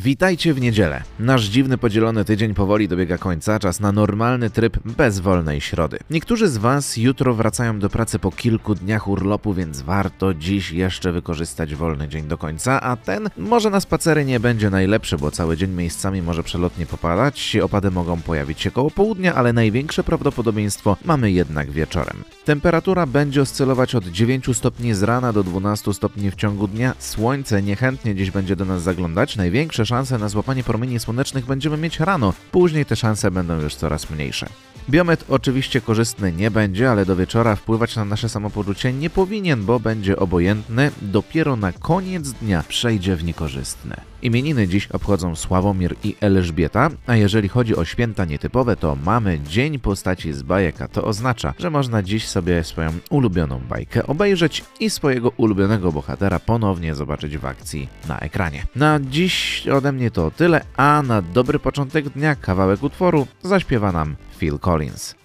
Witajcie w niedzielę. Nasz dziwny podzielony tydzień powoli dobiega końca, czas na normalny tryb bez wolnej środy. Niektórzy z Was jutro wracają do pracy po kilku dniach urlopu, więc warto dziś jeszcze wykorzystać wolny dzień do końca, a ten może na spacery nie będzie najlepszy, bo cały dzień miejscami może przelotnie popadać, opady mogą pojawić się koło południa, ale największe prawdopodobieństwo mamy jednak wieczorem. Temperatura będzie oscylować od 9 stopni z rana do 12 stopni w ciągu dnia, słońce niechętnie dziś będzie do nas zaglądać, największe szanse na złapanie promieni słonecznych będziemy mieć rano, później te szanse będą już coraz mniejsze. Biometr oczywiście korzystny nie będzie, ale do wieczora wpływać na nasze samopoczucie nie powinien, bo będzie obojętny, dopiero na koniec dnia przejdzie w niekorzystne. Imieniny dziś obchodzą Sławomir i Elżbieta, a jeżeli chodzi o święta nietypowe, to mamy Dzień Postaci z bajek, a to oznacza, że można dziś sobie swoją ulubioną bajkę obejrzeć i swojego ulubionego bohatera ponownie zobaczyć w akcji na ekranie. Na dziś ode mnie to tyle, a na dobry początek dnia kawałek utworu zaśpiewa nam Phil Collins.